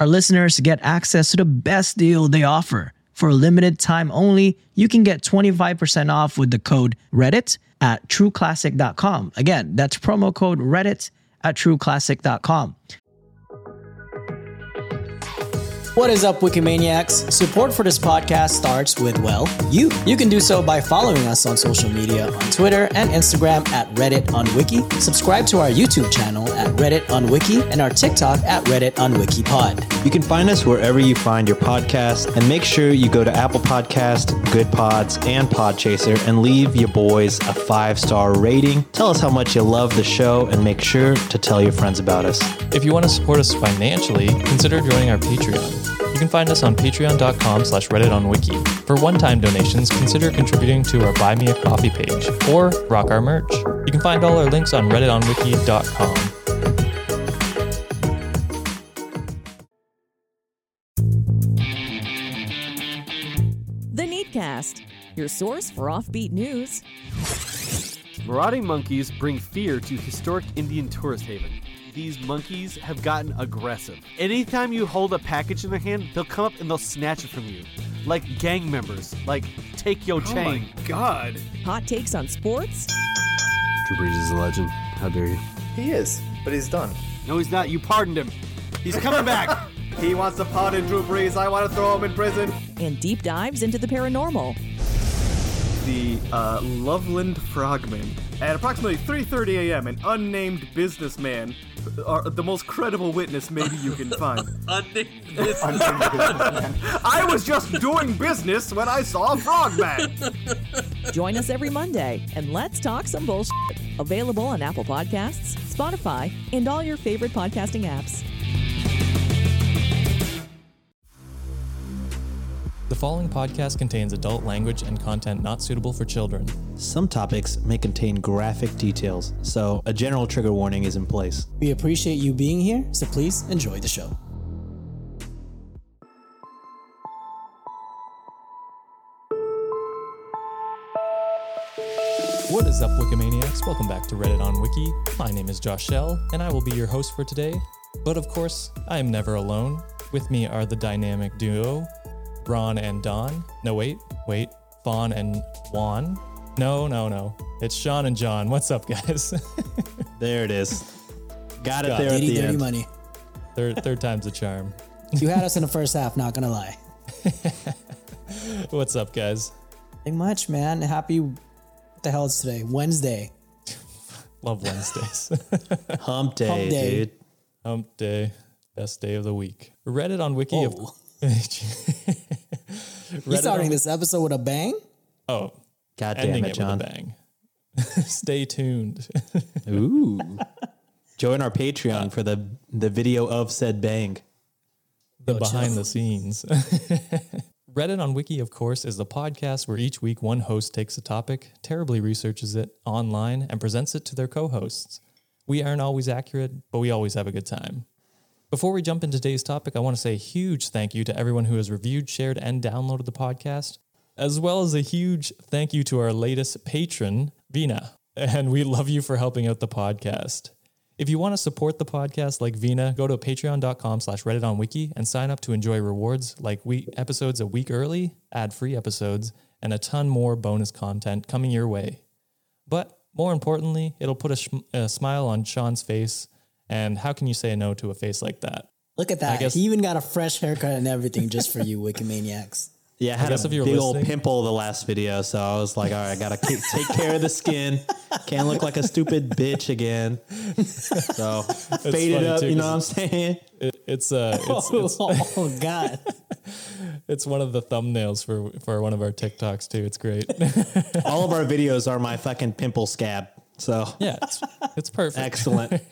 Our listeners get access to the best deal they offer. For a limited time only, you can get 25% off with the code Reddit at trueclassic.com. Again, that's promo code Reddit at trueclassic.com. What is up, Wikimaniacs? Support for this podcast starts with, well, you. You can do so by following us on social media on Twitter and Instagram at Reddit on Wiki. Subscribe to our YouTube channel at Reddit on Wiki and our TikTok at Reddit on WikiPod. You can find us wherever you find your podcast, and make sure you go to Apple Podcast, Good Pods, and Podchaser and leave your boys a five star rating. Tell us how much you love the show, and make sure to tell your friends about us. If you want to support us financially, consider joining our Patreon. You can find us on patreon.com slash reddit on wiki. For one-time donations, consider contributing to our Buy Me a Coffee page or rock our merch. You can find all our links on redditonwiki.com. The Neatcast, your source for offbeat news. Marauding monkeys bring fear to historic Indian tourist haven. These monkeys have gotten aggressive. Anytime you hold a package in their hand, they'll come up and they'll snatch it from you. Like gang members. Like, take your chain. Oh my god. Hot takes on sports Drew Brees is a legend. How dare you? He is, but he's done. No, he's not. You pardoned him. He's coming back. He wants to pardon Drew Brees. I want to throw him in prison. and deep dives into the paranormal. The uh, Loveland Frogman. At approximately 3:30 a.m., an unnamed businessman, or the most credible witness maybe you can find. unnamed businessman. I was just doing business when I saw a frogman. Join us every Monday and let's talk some bullshit. Available on Apple Podcasts, Spotify, and all your favorite podcasting apps. The following podcast contains adult language and content not suitable for children. Some topics may contain graphic details, so a general trigger warning is in place. We appreciate you being here, so please enjoy the show. What is up, Wikimaniacs? Welcome back to Reddit on Wiki. My name is Josh Shell, and I will be your host for today. But of course, I am never alone. With me are the dynamic duo, Ron and Don. No, wait, wait, Fawn and Juan. No, no, no. It's Sean and John. What's up, guys? There it is. Got it Scott. there at Dirty, the dirty end. money. third, third time's a charm. You had us in the first half, not gonna lie. What's up, guys? Ain't much, man. Happy. What the hell is today? Wednesday. Love Wednesdays. Hump day, Hump day. dude. Hump day, best day of the week. Reddit on Wiki. Of, Whoa. Reddit You starting this episode with a bang? Oh, God damn it, it John. with a bang. Stay tuned. Ooh. Join our Patreon for the the video of said bang. the behind the scenes. Reddit on Wiki, of course, is the podcast where each week one host takes a topic, terribly researches it online, and presents it to their co hosts. We aren't always accurate, but we always have a good time. Before we jump into today's topic, I want to say a huge thank you to everyone who has reviewed, shared, and downloaded the podcast, as well as a huge thank you to our latest patron, Vina. And we love you for helping out the podcast. If you want to support the podcast like Vina, go to patreon.com slash Reddit on Wiki and sign up to enjoy rewards like week episodes a week early, ad-free episodes, and a ton more bonus content coming your way. But more importantly, it'll put a, sh- a smile on Sean's face. And how can you say no to a face like that? Look at that. guess- he even got a fresh haircut and everything just for you, Wikimaniacs. Yeah, I had guess a if big old pimple the last video, so I was like, all right, I gotta ke- take care of the skin. Can't look like a stupid bitch again. So fade it up, too, you know what I'm saying? It, it's uh, it's, it's oh God. it's one of the thumbnails for for one of our TikToks too. It's great. All of our videos are my fucking pimple scab. So yeah, it's, it's perfect. excellent.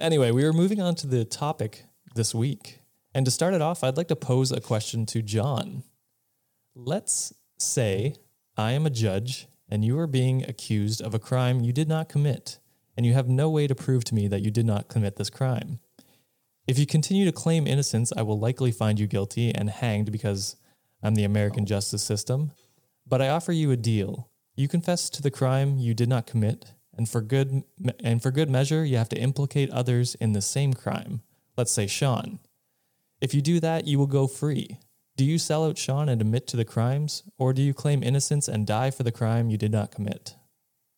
Anyway, we were moving on to the topic this week. And to start it off, I'd like to pose a question to John. Let's say I am a judge and you are being accused of a crime you did not commit, and you have no way to prove to me that you did not commit this crime. If you continue to claim innocence, I will likely find you guilty and hanged because I'm the American justice system. But I offer you a deal. You confess to the crime you did not commit, and for good and for good measure, you have to implicate others in the same crime. Let's say Sean. If you do that, you will go free. Do you sell out Sean and admit to the crimes, or do you claim innocence and die for the crime you did not commit?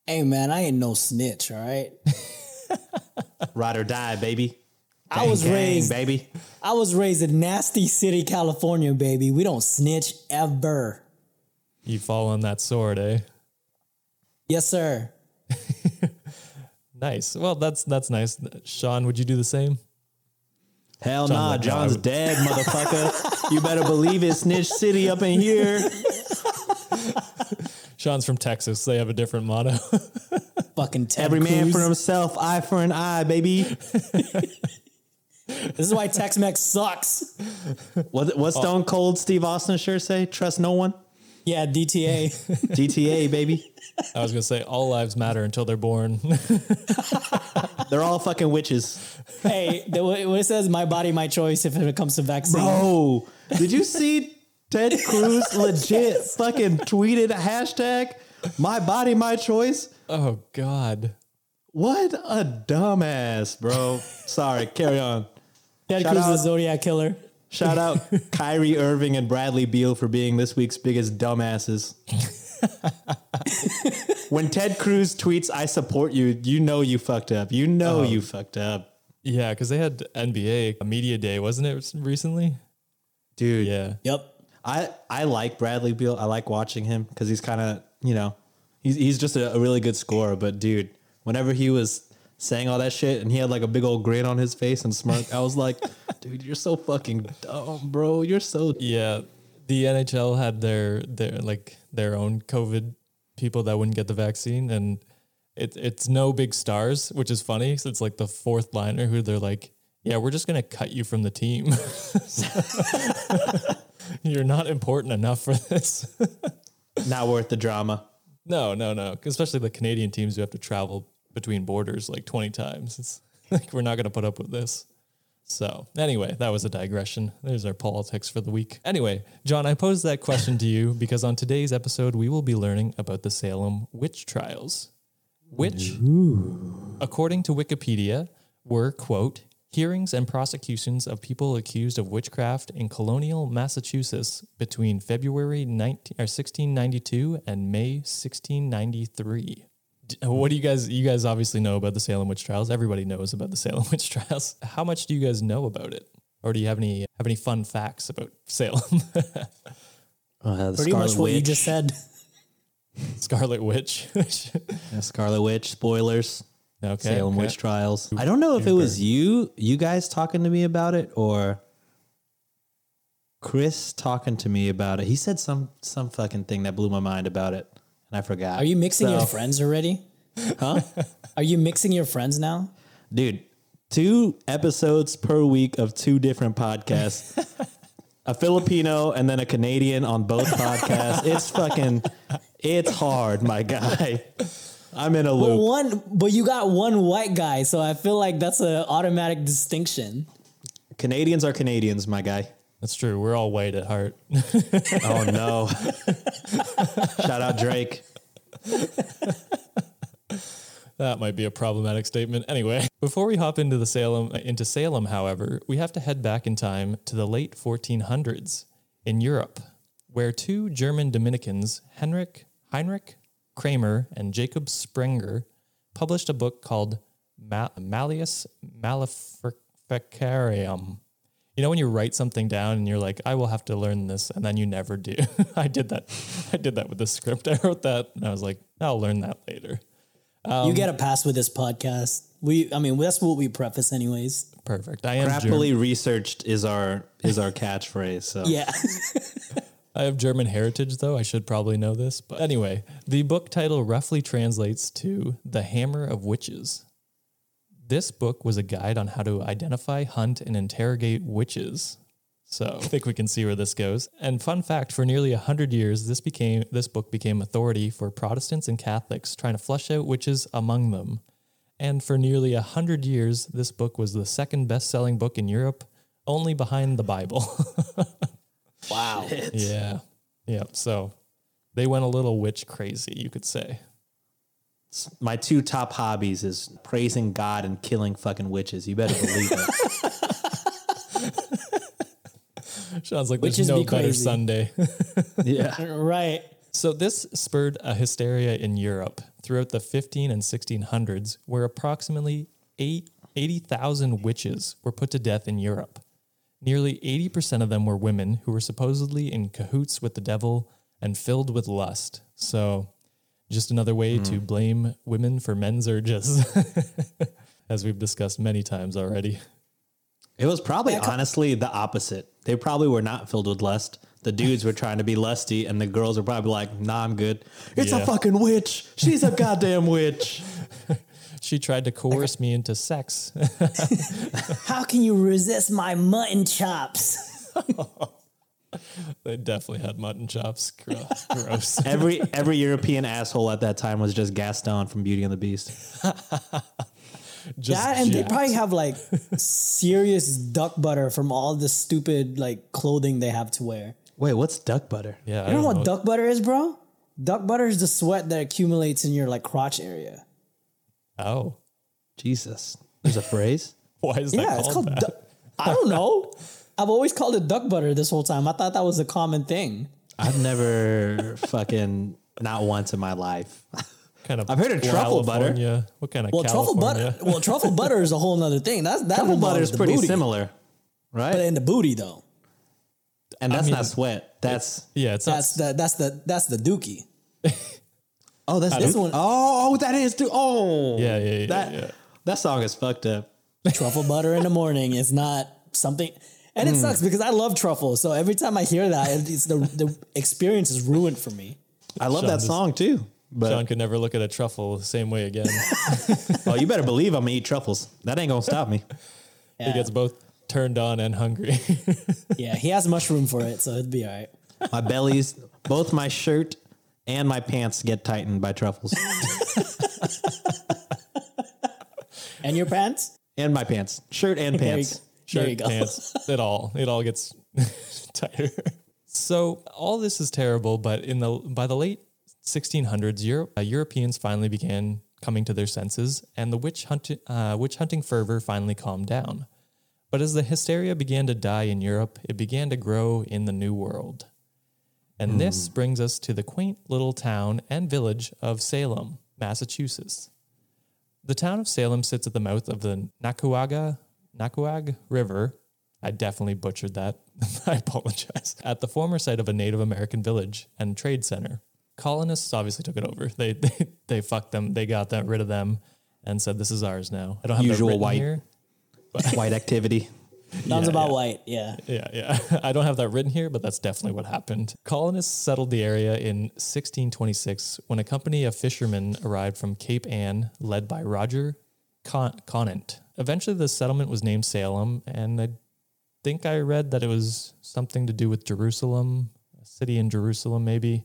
Hey man, I ain't no snitch, all right? Ride or die, baby. I was Gang, raised baby. I was raised in nasty city, California, baby. We don't snitch ever. You fall on that sword, eh? Yes, sir. Nice. Well, that's that's nice. Sean, would you do the same? Hell John nah, no, John's would- dead, motherfucker. you better believe it, Snitch City up in here. Sean's from Texas. They have a different motto. Fucking Ted Every man for himself, eye for an eye, baby. This is why Tex-Mex sucks. What what Stone Cold Steve Austin shirt say? Trust no one. Yeah, DTA. DTA, baby. I was gonna say all lives matter until they're born. They're all fucking witches. hey, the, it says, "My body, my choice." If it comes to vaccine, Bro, did you see Ted Cruz legit fucking tweeted a hashtag my body, my choice? oh God. What a dumbass, bro. Sorry, carry on. Ted Shout Cruz, the out- Zodiac killer. Shout out Kyrie Irving and Bradley Beal for being this week's biggest dumbasses. when Ted Cruz tweets, I support you, you know you fucked up. You know oh. you fucked up. Yeah, because they had NBA media day, wasn't it recently? Dude, Yeah. Yep. I, I like Bradley Beal. I like watching him because he's kind of, you know, he's, he's just a, a really good scorer. But dude, whenever he was saying all that shit and he had like a big old grin on his face and smirk, I was like, dude, you're so fucking dumb, bro. You're so Yeah. The NHL had their their like their own COVID people that wouldn't get the vaccine and it, it's no big stars, which is funny. So it's like the fourth liner who they're like, Yeah, we're just gonna cut you from the team. You're not important enough for this. not worth the drama. no, no, no. Especially the Canadian teams who have to travel between borders like 20 times. It's like we're not gonna put up with this. So, anyway, that was a digression. There's our politics for the week. Anyway, John, I posed that question to you because on today's episode, we will be learning about the Salem witch trials, which, according to Wikipedia, were, quote, hearings and prosecutions of people accused of witchcraft in colonial Massachusetts between February 19, or 1692 and May 1693. D- What do you guys? You guys obviously know about the Salem witch trials. Everybody knows about the Salem witch trials. How much do you guys know about it, or do you have any have any fun facts about Salem? Uh, the Pretty much what you just said. Scarlet Witch. Yeah, Scarlet Witch, spoilers. okay. Salem okay. witch trials. I don't know if it was you, you guys talking to me about it, or Chris talking to me about it. He said some some fucking thing that blew my mind about it, and I forgot. Are you mixing your friends already? Huh? Are you mixing your friends now? dude? Two episodes per week of two different podcasts. a Filipino and then a Canadian on both podcasts. It's fucking, it's hard, my guy. I'm in a But loop. one, but you got one white guy, so I feel like that's an automatic distinction. Canadians are Canadians, my guy. That's true. We're all white at heart. Oh no! Shout out Drake. That might be a problematic statement. Anyway, before we hop into the Salem into Salem, however, we have to head back in time to the late 1400s in Europe, where two German Dominicans, Henrik Heinrich Kramer and Jacob Sprenger, published a book called Ma- Malleus Maleficarium. You know when you write something down and you're like, I will have to learn this, and then you never do. I did that. I did that with the script. I wrote that, and I was like, I'll learn that later. you um, get a pass with this podcast. We, I mean, that's what we preface, anyways. Perfect. I am German. Crappily researched is our is our catchphrase. So Yeah. I have German heritage, though. I should probably know this. But anyway, the book title roughly translates to The Hammer of Witches. This book was a guide on how to identify, hunt, and interrogate witches. So I think we can see where this goes. And fun fact, for nearly 100 years, this became this book became authority for Protestants and Catholics trying to flush out witches among them. And for nearly 100 years, this book was the second best-selling book in Europe, only behind the Bible. wow. Yeah. Yeah. So they went a little witch crazy, you could say. My two top hobbies is praising God and killing fucking witches. You better believe it. Sounds like Witches there's no be better crazy. Sunday. yeah. Right. so this spurred a hysteria in Europe throughout the 15 and 1600s, where approximately eight, 80,000 witches were put to death in Europe. Nearly 80% of them were women who were supposedly in cahoots with the devil and filled with lust. So, just another way to hmm. blame women for men's urges, as we've discussed many times already. It was probably honestly the opposite. They probably were not filled with lust. The dudes were trying to be lusty, and the girls were probably like, "Nah, I'm good. It's Yeah. a fucking witch. She's a goddamn witch." She tried to coerce me into sex. How can you resist my mutton chops? They definitely had mutton chops. Gro- Gross. Every every European asshole at that time was just Gaston from Beauty and the Beast. Just that and they probably have like serious duck butter from all the stupid like clothing they have to wear. Wait, what's duck butter? Yeah, I You know don't know what duck butter is, bro? Duck butter is the sweat that accumulates in your like crotch area. Oh, Jesus, there's a phrase. why is that Yeah, called it's called. that? duck I don't know. I've always called it duck butter this whole time. I thought that was a common thing. I've never fucking not once in my life. kind of I've heard of truffle butter. Yeah. What kind of Well, truffle butter. Well, truffle butter is a whole other thing. That's that Truffle butter is pretty booty. similar, right? but in the booty though. and that's mean, not sweat. That's Yeah, it's That's not. the that's the that's the dookie. oh, that's This dude- one- Oh, that is too. Oh, Yeah, yeah, yeah, That yeah. that song is fucked up. truffle butter in the morning is not something and Hmm. it sucks because I love truffle. So every time I hear that, it's the the experience is ruined for me. I love Sean that just- song too. But John could never look at a truffle the same way again. oh, you better believe I'm gonna eat truffles. That ain't gonna stop me. He gets both turned on and hungry. Yeah, he has mushroom for it, so it'd be all right. My bellies, both my shirt and my pants get tightened by truffles, And your pants? and my pants, shirt and There you, pants. Shirt, pants, it all it all gets tighter. So all this is terrible, but in the by the late 1600s, Europe, uh, Europeans finally began coming to their senses, and the witch hunt, uh, witch hunting fervor finally calmed down. But as the hysteria began to die in Europe, it began to grow in the New World. And this brings us to the quaint little town and village of Salem, Massachusetts. The town of Salem sits at the mouth of the Nakuaga, Nakuag River. I definitely butchered that. I apologize. At the former site of a Native American village and trade center. Colonists obviously took it over. They they, they fucked them. They got that rid of them and said, "This is ours now." I don't have Usual that written white. here. White activity. Sounds Yeah, about yeah. white. Yeah. Yeah, yeah. I don't have that written here, but that's definitely what happened. Colonists settled the area in 1626 when a company of fishermen arrived from Cape Ann, led by Roger Con- Conant. Eventually, the settlement was named Salem, and I think I read that it was something to do with Jerusalem, a city in Jerusalem, maybe.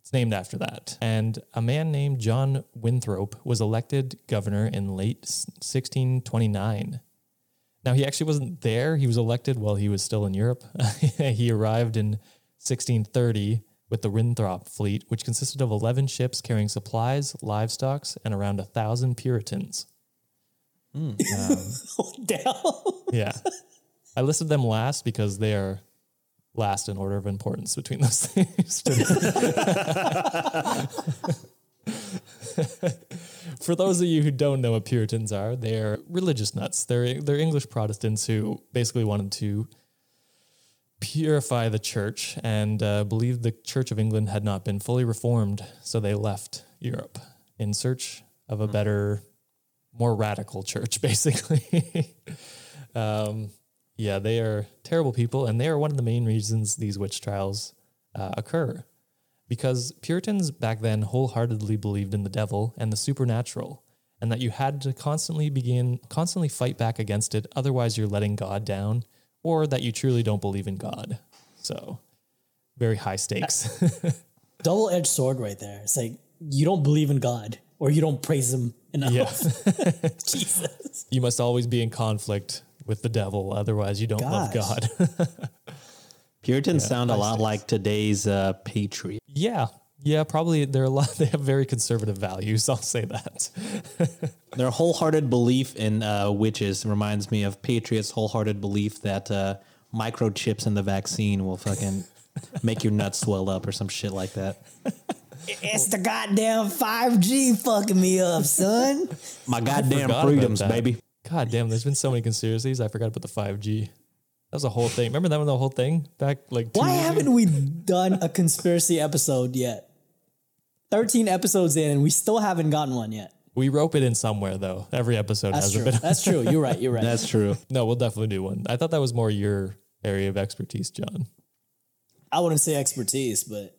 It's named after that. And a man named John Winthrop was elected governor in late 1629. Now, he actually wasn't there. He was elected while he was still in Europe. he arrived in 1630 with the Winthrop fleet, which consisted of 11 ships carrying supplies, livestock, and around a thousand Puritans. What the hell? Yeah. I listed them last because they are last in order of importance between those things. For those of you who don't know what Puritans are, they're religious nuts. They're they're English Protestants who basically wanted to purify the church and uh, believed the Church of England had not been fully reformed, so they left Europe in search of a hmm. better, more radical church, basically. um, yeah, they are terrible people, and they are one of the main reasons these witch trials uh, occur. Because Puritans back then wholeheartedly believed in the devil and the supernatural, and that you had to constantly begin, constantly fight back against it, otherwise, you're letting God down, or that you truly don't believe in God. So, very high stakes. Double edged sword right there. It's like you don't believe in God or you don't praise him enough. yeah. Jesus. you must always be in conflict with the devil, otherwise, you don't love God. Puritans sound a lot stakes. like today's uh, Patriot. yeah. Yeah, probably they're a lot. They have very conservative values. I'll say that. Their wholehearted belief in uh, witches reminds me of Patriots' wholehearted belief that uh, microchips in the vaccine will fucking make your nuts swell up or some shit like that. It's the goddamn 5G fucking me up, son. My goddamn freedoms, baby. God damn, there's been so many conspiracies. I forgot about the 5G. That was a whole thing. Remember that one, the whole thing back like two Why years haven't we done a conspiracy episode yet? 13 episodes in and we still haven't gotten one yet. We rope it in somewhere though. Every episode That's has true. a bit. That's true. You're right. You're right. That's true. no, we'll definitely do one. I thought that was more your area of expertise, John. I wouldn't say expertise, but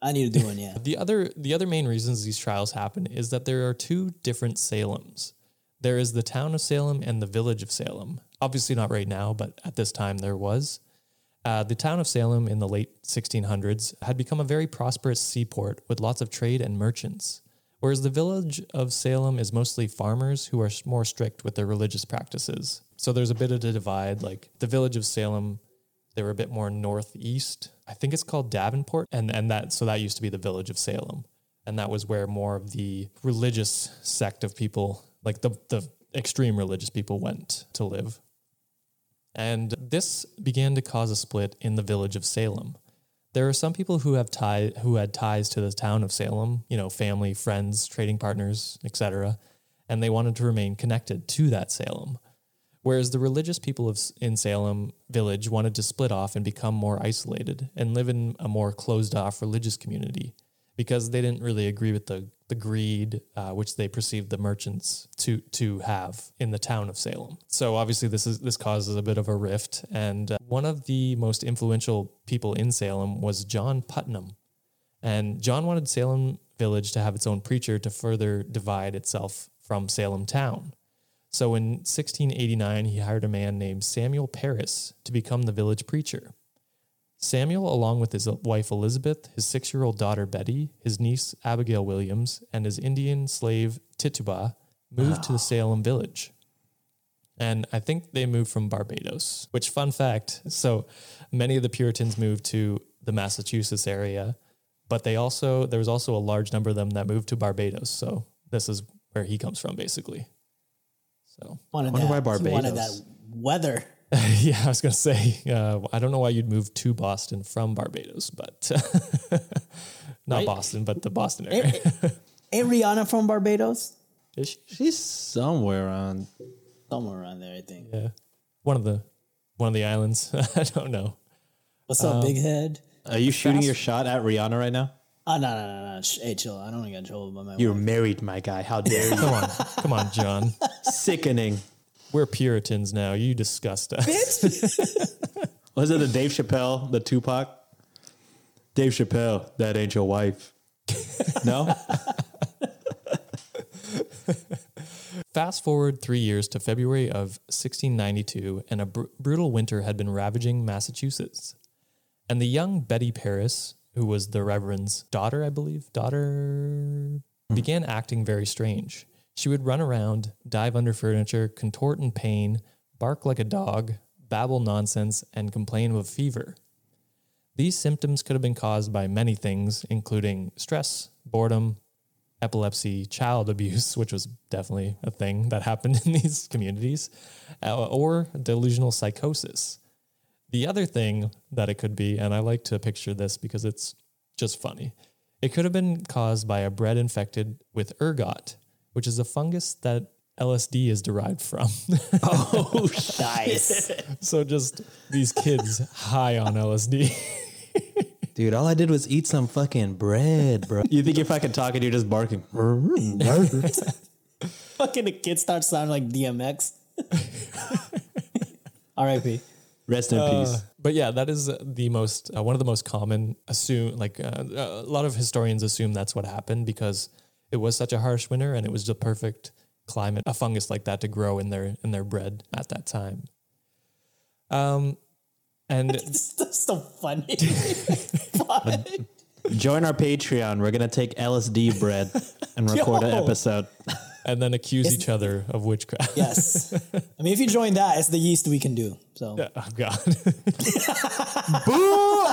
I need to do one, yeah. The other the other main reasons these trials happen is that there are two different Salems. There is the town of Salem and the village of Salem. Obviously not right now, but at this time there was. Uh, the town of Salem in the late 1600s had become a very prosperous seaport with lots of trade and merchants, whereas the village of Salem is mostly farmers who are more strict with their religious practices. So there's a bit of a divide. Like the village of Salem, they were a bit more northeast. I think it's called Davenport, and and that so that used to be the village of Salem, and that was where more of the religious sect of people, like the the extreme religious people, went to live. And this began to cause a split in the village of Salem. There are some people who have tie who had ties to the town of Salem, you know, family, friends, trading partners, etc., and they wanted to remain connected to that Salem. Whereas the religious people of in Salem village wanted to split off and become more isolated and live in a more closed off religious community because they didn't really agree with the the greed uh, which they perceived the merchants to to have in the town of Salem. So obviously this is this causes a bit of a rift. And uh, one of the most influential people in Salem was John Putnam, and John wanted Salem village to have its own preacher to further divide itself from Salem town. So in 1689, he hired a man named Samuel Parris to become the village preacher. Samuel, along with his wife Elizabeth, his six year old daughter Betty, his niece Abigail Williams, and his Indian slave Tituba, moved to the ah. Salem village. And I think they moved from Barbados, which, fun fact so many of the Puritans moved to the Massachusetts area, but they also, there was also a large number of them that moved to Barbados. So this is where he comes from, basically. So Wanted Wonder that, why he wanted that weather. yeah, I was gonna say uh, I don't know why you'd move to Boston from Barbados, but not Right. Boston, but the Boston eh, area. Ain't Rihanna from Barbados? Is she? She's somewhere on. Somewhere around there, I think. Yeah, one of the one of the islands. I don't know. What's up, um, big head? Are you shooting your shot at Rihanna right now? Oh, no, no, no, no. Sh- Hey, chill. I don't want to get in trouble by my You're wife. married, my guy. How dare you? Come on, come on, John. Sickening. We're Puritans now. You disgust us. Was it the Dave Chappelle, the Tupac? Dave Chappelle, that ain't your wife. no? Fast forward three years to February of 1692, and a br- brutal winter had been ravaging Massachusetts. And the young Betty Parris, who was the Reverend's daughter, I believe, daughter, began acting very strange. She would run around, dive under furniture, contort in pain, bark like a dog, babble nonsense, and complain of fever. These symptoms could have been caused by many things, including stress, boredom, epilepsy, child abuse, which was definitely a thing that happened in these communities, uh, or delusional psychosis. The other thing that it could be, and I like to picture this because it's just funny, it could have been caused by a bread infected with ergot, which is a fungus that LSD is derived from. Oh, nice. so just these kids high on LSD. Dude, all I did was eat some fucking bread, bro. You think you're fucking talking, you're just barking. Fucking the kid starts sounding like DMX. R.I.P. Rest in peace. but yeah, that is the most uh, one of the most common assume like uh, a lot of historians assume that's what happened because it was such a harsh winter and it was the perfect climate a fungus like that to grow in their in their bread at that time. Um, and It's just so funny. Join our Patreon. We're gonna take LSD bread and record an Yo. episode. and then accuse each other of witchcraft. yes. I mean, if you join that, it's the yeast we can do. So Oh God. Boo!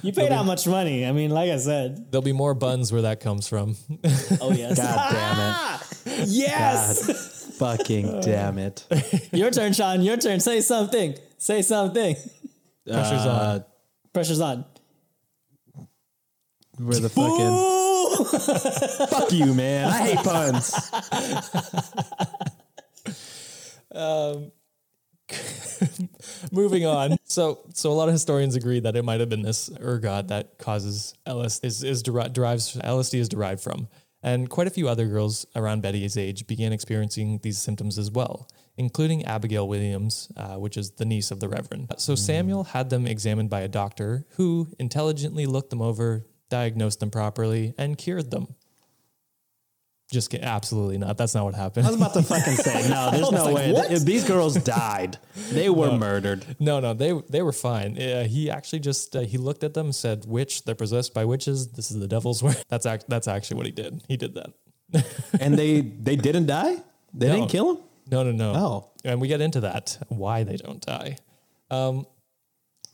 You pay that much money. I mean, like I said. There'll be more buns where that comes from. Oh yes. God damn it. yes. Fucking damn it. Your turn, Sean. Your turn. Say something. Say something. Pressure's on. Pressure's on. We're the fucking. Ooh. Fuck you, man. I hate puns. um, Moving on. So, so a lot of historians agree that it might have been this ergot that causes LSD is, is deri- derives LSD is derived from, and quite a few other girls around Betty's age began experiencing these symptoms as well, including Abigail Williams, uh, which is the niece of the Reverend. So Samuel had them examined by a doctor who intelligently looked them over, diagnosed them properly, and cured them. Just get absolutely not. That's not what happened. I was about to fucking say, no, there's no like, way. what? Th- These girls died. They were murdered. No, no, they they were fine. Uh, he actually just uh, he looked at them and said, "Witch, they're possessed by witches. This is the devil's work." That's act- that's actually what he did. He did that. And they they didn't die? They No. didn't kill him? No, no, no. Oh. and we get into that why they don't die. Um,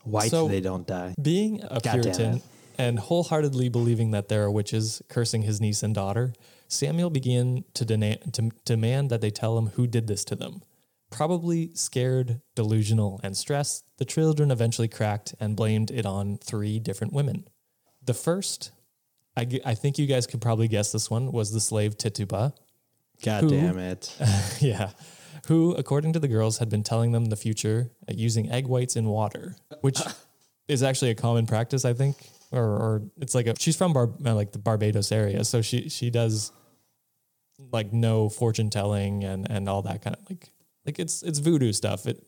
why So- they don't die. Being a damn Puritan and wholeheartedly believing that there are witches cursing his niece and daughter, Samuel began to, to demand that they tell him who did this to them. Probably scared, delusional, and stressed, the children eventually cracked and blamed it on three different women. The first, I, g- I think you guys could probably guess this one, was the slave Tituba. God Who? damn it. yeah. Who, according to the girls, had been telling them the future uh, using egg whites in water, which is actually a common practice, I think. Or, or it's like a, she's from Bar, uh, like the Barbados area. So she, she does like no fortune telling and, and all that kind of like, like it's, it's voodoo stuff. It,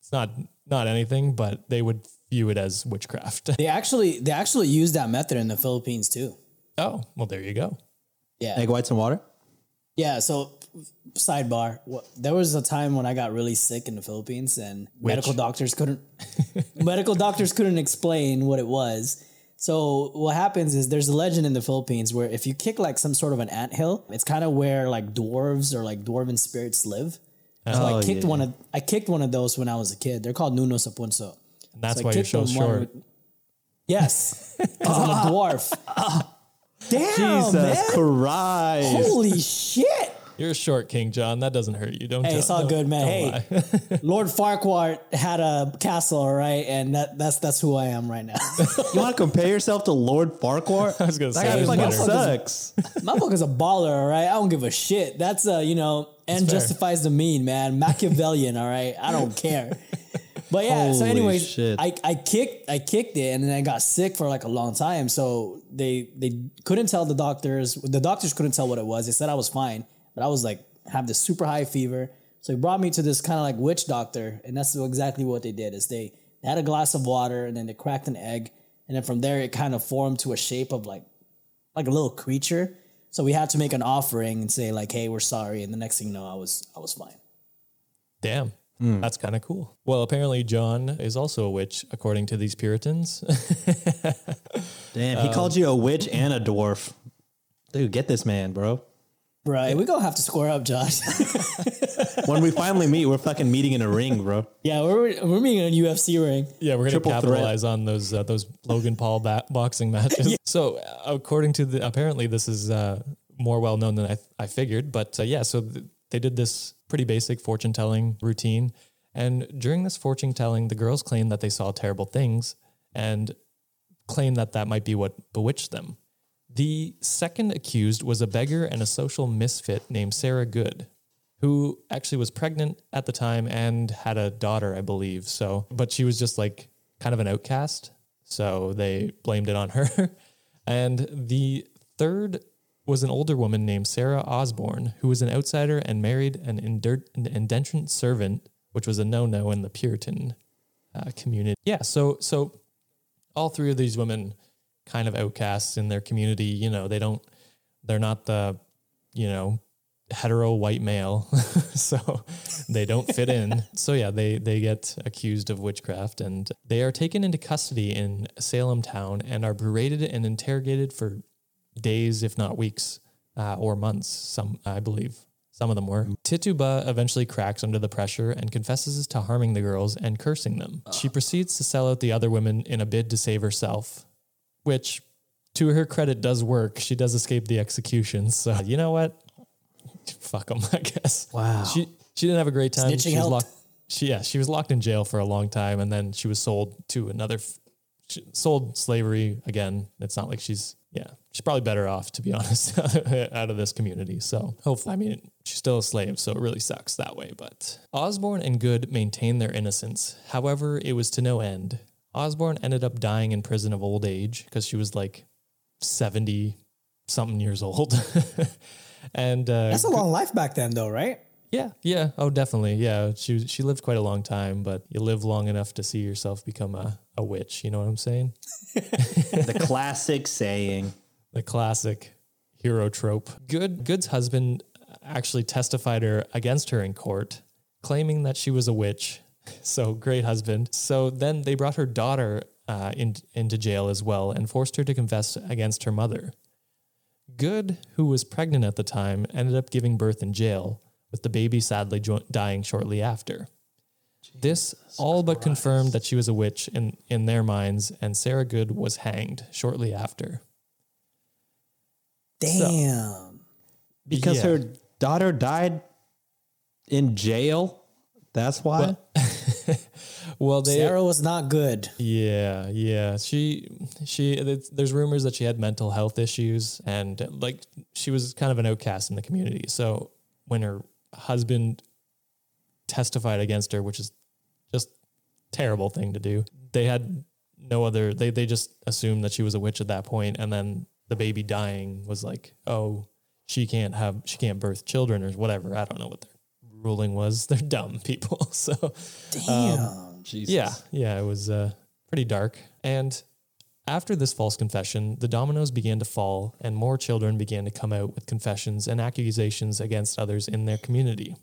it's not, not anything, but they would view it as witchcraft. They actually they actually use that method in the Philippines too. oh, well, there you go. Yeah. Egg whites and water? Yeah, so sidebar, there was a time when I got really sick in the Philippines and medical doctors couldn't medical doctors couldn't explain what it was. So what happens is there's a legend in the Philippines where if you kick like some sort of an anthill, it's kind of where like dwarves or like dwarven spirits live. So Oh, I kicked yeah. one of I kicked one of those when I was a kid. They're called Nuno sa Punso. And that's So why you're so short. with- Yes, because I'm a dwarf. Damn, Jesus man! Christ. Holy shit! You're a short, King John. That doesn't hurt you. Don't Hey, tell- it's all don't- good, man. Hey. Lord Farquaad had a castle, all right, and that, that's that's who I am right now. You want to compare yourself to Lord Farquaad? I was gonna that say, guy there's fucking sucks. My book is a baller, all right. I don't give a shit. That's uh, you know, and justifies the mean, man. Machiavellian, all right. I don't care. But yeah, so Holy anyways, shit. I, I kicked I kicked it and then I got sick for like a long time. So they they couldn't tell the doctors. The doctors couldn't tell what it was. They said I was fine, but I was like have this super high fever. So he brought me to this kind of like witch doctor, and that's exactly what they did. Is they, they had a glass of water and then they cracked an egg, and then from there it kind of formed to a shape of like like a little creature. So we had to make an offering and say like, "Hey, we're sorry." And the next thing you know, I was I was fine. Damn. Hmm. That's kind of cool. Well, apparently John is also a witch, according to these Puritans. Damn, he called you a witch and a dwarf. Dude, get this man, bro. Right, we're gonna have to square up, Josh. when we finally meet, we're fucking meeting in a ring, bro. yeah, we're we're meeting in a UFC ring. Yeah, we're gonna Triple threat. capitalize on those uh, those Logan Paul ba- boxing matches. So, uh, according to the apparently, this is uh, more well known than I, I figured. But uh, yeah, so th- they did this pretty basic fortune telling routine, and during this fortune telling, the girls claimed that they saw terrible things and claimed that that might be what bewitched them. The second accused was a beggar and a social misfit named Sarah Good who actually was pregnant at the time and had a daughter, I believe. So, but she was just like kind of an outcast. So they blamed it on her. and the third was an older woman named Sarah Osborne, who was an outsider and married an indentured servant, which was a no no in the Puritan uh, community. Yeah. So, so all three of these women kind of outcasts in their community. You know, they don't, they're not the, you know, hetero white male, so they don't fit in. So yeah, they they get accused of witchcraft, and they are taken into custody in Salem town and are berated and interrogated for days, if not weeks uh, or months. Some I believe. Some of them were. Tituba eventually cracks under the pressure and confesses to harming the girls and cursing them. She proceeds to sell out the other women in a bid to save herself, which, to her credit, does work. She does escape the execution. So, you know what? fuck them, I guess. Wow. She she didn't have a great time. Snitching she was helped. locked. She yeah, she was locked in jail for a long time, and then she was sold to another. Sold slavery again. It's not like she's yeah. She's probably better off to be honest out of this community. So hopefully, I mean, she's still a slave, so it really sucks that way. But Osborne and Good maintained their innocence. However, it was to no end. Osborne ended up dying in prison of old age because she was like seventy something years old. and uh, That's a long life back then, though, right? yeah, yeah, oh, definitely, yeah. She she lived quite a long time, but you live long enough to see yourself become a, a witch. You know what I'm saying? The classic saying. The classic hero trope. Good Good's husband actually testified her against her in court, claiming that she was a witch. So great husband. So then they brought her daughter uh, in, into jail as well and forced her to confess against her mother. Good, who was pregnant at the time, ended up giving birth in jail, with the baby sadly jo- dying shortly after. this all but confirmed that she was a witch in, in their minds, and Sarah Good was hanged shortly after. Damn. Because Yeah. her daughter died in jail. That's why. Well, they Sarah was not good. Yeah, yeah. She she there's rumors that she had mental health issues and like she was kind of an outcast in the community. So when her husband testified against her, which is just terrible thing to do. They had no other they they just assumed that she was a witch at that point and then the baby dying was like, "Oh, she can't have she can't birth children or whatever." I don't know what their ruling was. They're dumb people. So Damn. yeah, yeah, it was uh, pretty dark. And after this false confession, the dominoes began to fall, and more children began to come out with confessions and accusations against others in their community.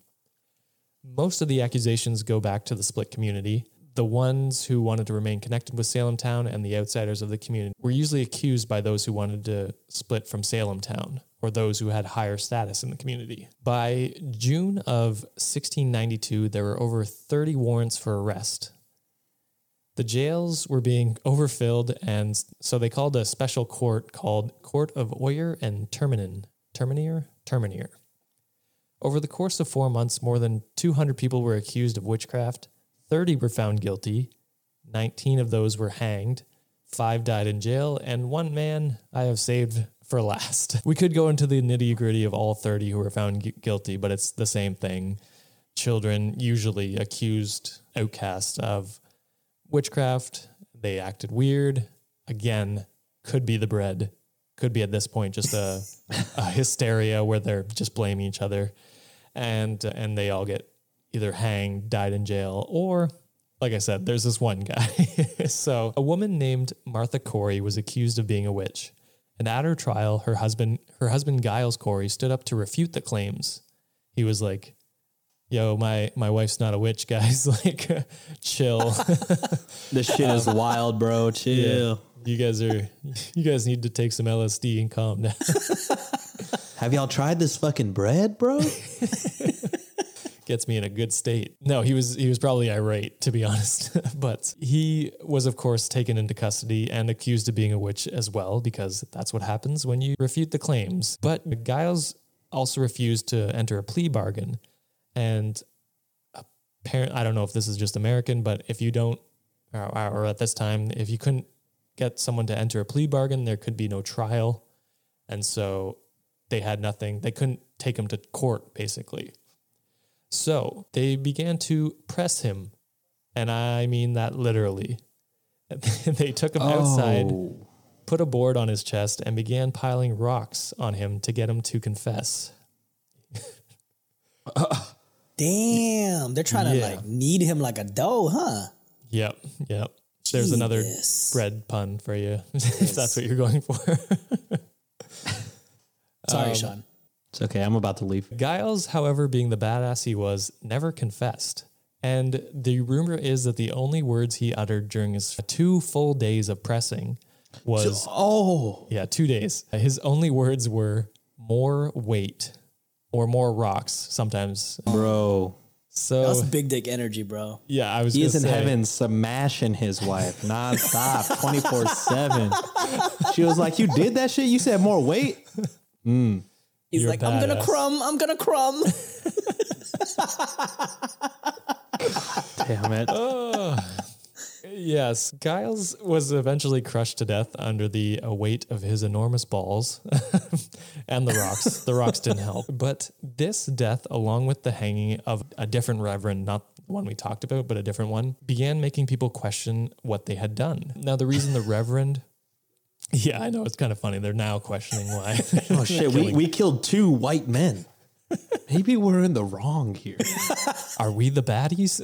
Most of the accusations go back to the split community. The ones who wanted to remain connected with Salem Town and the outsiders of the community were usually accused by those who wanted to split from Salem Town or those who had higher status in the community. By June of 1692, there were over 30 warrants for arrest. The jails were being overfilled, and so they called a special court called Court of Oyer and Terminin. Terminier? Terminier. Over the course of four months, more than 200 people were accused of witchcraft. 30 were found guilty. 19 of those were hanged. Five died in jail, and one man I have saved for last. We could go into the nitty gritty of all 30 who were found gu- guilty, but it's the same thing. Children, usually accused, outcast of witchcraft. They acted weird. Again, could be the bread. Could be at this point just a, a hysteria where they're just blaming each other, and and they all get either hanged, died in jail, or like I said, there's this one guy. so a woman named Martha Corey was accused of being a witch, and at her trial, her husband her husband Giles Corey stood up to refute the claims. He was like, "Yo, my my wife's not a witch, guys. like, chill." This shit is wild, bro. Chill. You guys are you guys need to take some LSD and calm down. Have y'all tried this fucking bread, bro? Gets me in a good state. No, he was he was probably irate to be honest, but he was of course taken into custody and accused of being a witch as well because that's what happens when you refute the claims. But Giles also refused to enter a plea bargain, and apparent I don't know if this is just American, but if you don't, or, or at this time, if you couldn't get someone to enter a plea bargain, there could be no trial, and so they had nothing. They couldn't take him to court basically. So they began to press him. And I mean that literally. they took him outside, put a board on his chest, and began piling rocks on him to get him to confess. Damn, they're trying to like knead him like a dough, huh? Yep, yep. There's another bread pun for you, if that's what you're going for. Sorry, Um, Sean. It's okay. I'm about to leave. Giles, however, being the badass he was, never confessed. And the rumor is that the only words he uttered during his two full days of pressing was Oh, Yeah, two days. His only words were more weight or more rocks sometimes. bro. So That's big dick energy, bro. yeah, I was He is in say, heaven smashing his wife nonstop, 24 7. She was like, You did that shit? You said more weight? Hmm. He's You're like, I'm gonna badass." crumb, I'm gonna crumb. Damn it. Yes, Giles was eventually crushed to death under the uh, weight of his enormous balls and the rocks. the rocks didn't help. But this death, along with the hanging of a different reverend, not one we talked about, but a different one, began making people question what they had done. Now, the reason the reverend. Yeah, I know. It's kind of funny. They're now questioning why. Oh, shit. We, we killed two white men. Maybe we're in the wrong here. Are we the baddies?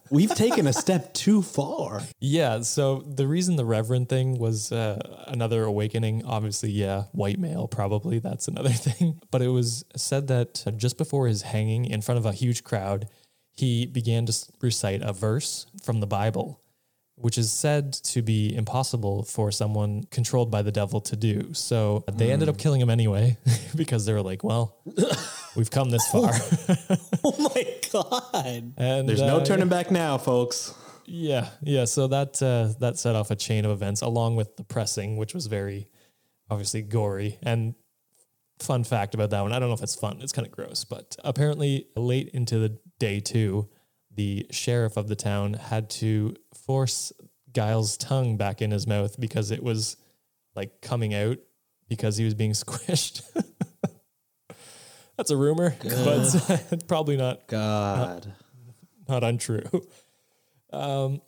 We've taken a step too far. Yeah. So the reason the Reverend thing was uh, another awakening, obviously, yeah, white male, probably that's another thing. But it was said that uh, just before his hanging in front of a huge crowd, he began to recite a verse from the Bible, which is said to be impossible for someone controlled by the devil to do. So they ended up killing him anyway because they were like, well, we've come this far. oh my god. and There's no uh, turning back now, folks. Yeah, yeah. So that uh, that set off a chain of events, along with the pressing, which was very obviously gory. And fun fact about that one, I don't know if it's fun. It's kind of gross, but apparently late into the day two, the sheriff of the town had to force Giles' tongue back in his mouth because it was like coming out because he was being squished. That's a rumor, but probably not God. not untrue. Um,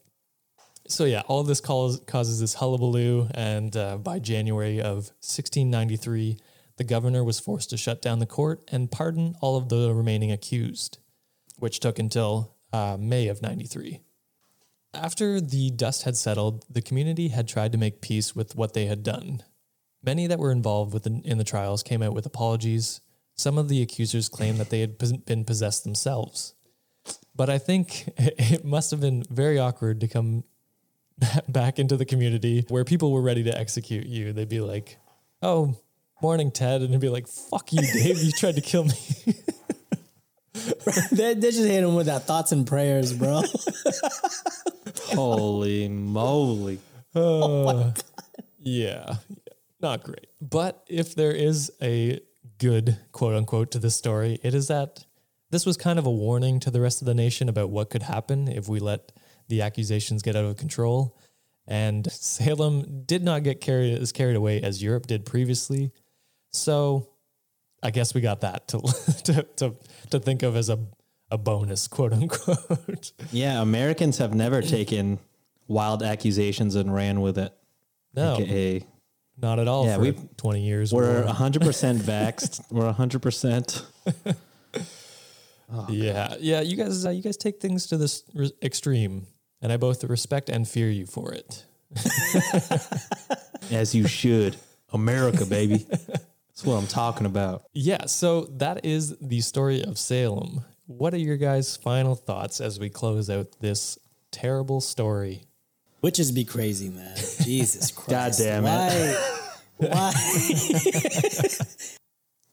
so yeah, all of this cause, causes this hullabaloo, and uh, by January of 1693, the governor was forced to shut down the court and pardon all of the remaining accused, which took until uh, May of 93. After the dust had settled, the community had tried to make peace with what they had done. Many that were involved with the, in the trials came out with apologies. Some of the accusers claimed that they had been possessed themselves. But I think it must have been very awkward to come back into the community where people were ready to execute you. They'd be like, "Oh, morning, Ted," and it'd be like, "Fuck you, Dave! You tried to kill me." they, they just hit him with that thoughts and prayers, bro. Holy moly. Oh uh, yeah, yeah, not great. But if there is a good quote unquote to this story, it is that this was kind of a warning to the rest of the nation about what could happen if we let the accusations get out of control. And Salem did not get carried as carried away as Europe did previously. So I guess we got that to to to, to think of as a a bonus, quote unquote. Yeah, Americans have never taken wild accusations and ran with it. No, AKA, not at all. Yeah, for we've- 20 years. we're or- 100% vaxxed. We're 100%. Yeah, yeah. You guys, uh, you guys take things to this re- extreme, and I both respect and fear you for it. As you should. America, baby. That's what I'm talking about. Yeah. So that is the story of Salem. What are your guys' final thoughts as we close out this terrible story? Witches be crazy, man. Jesus Christ. God damn it. Why? Why?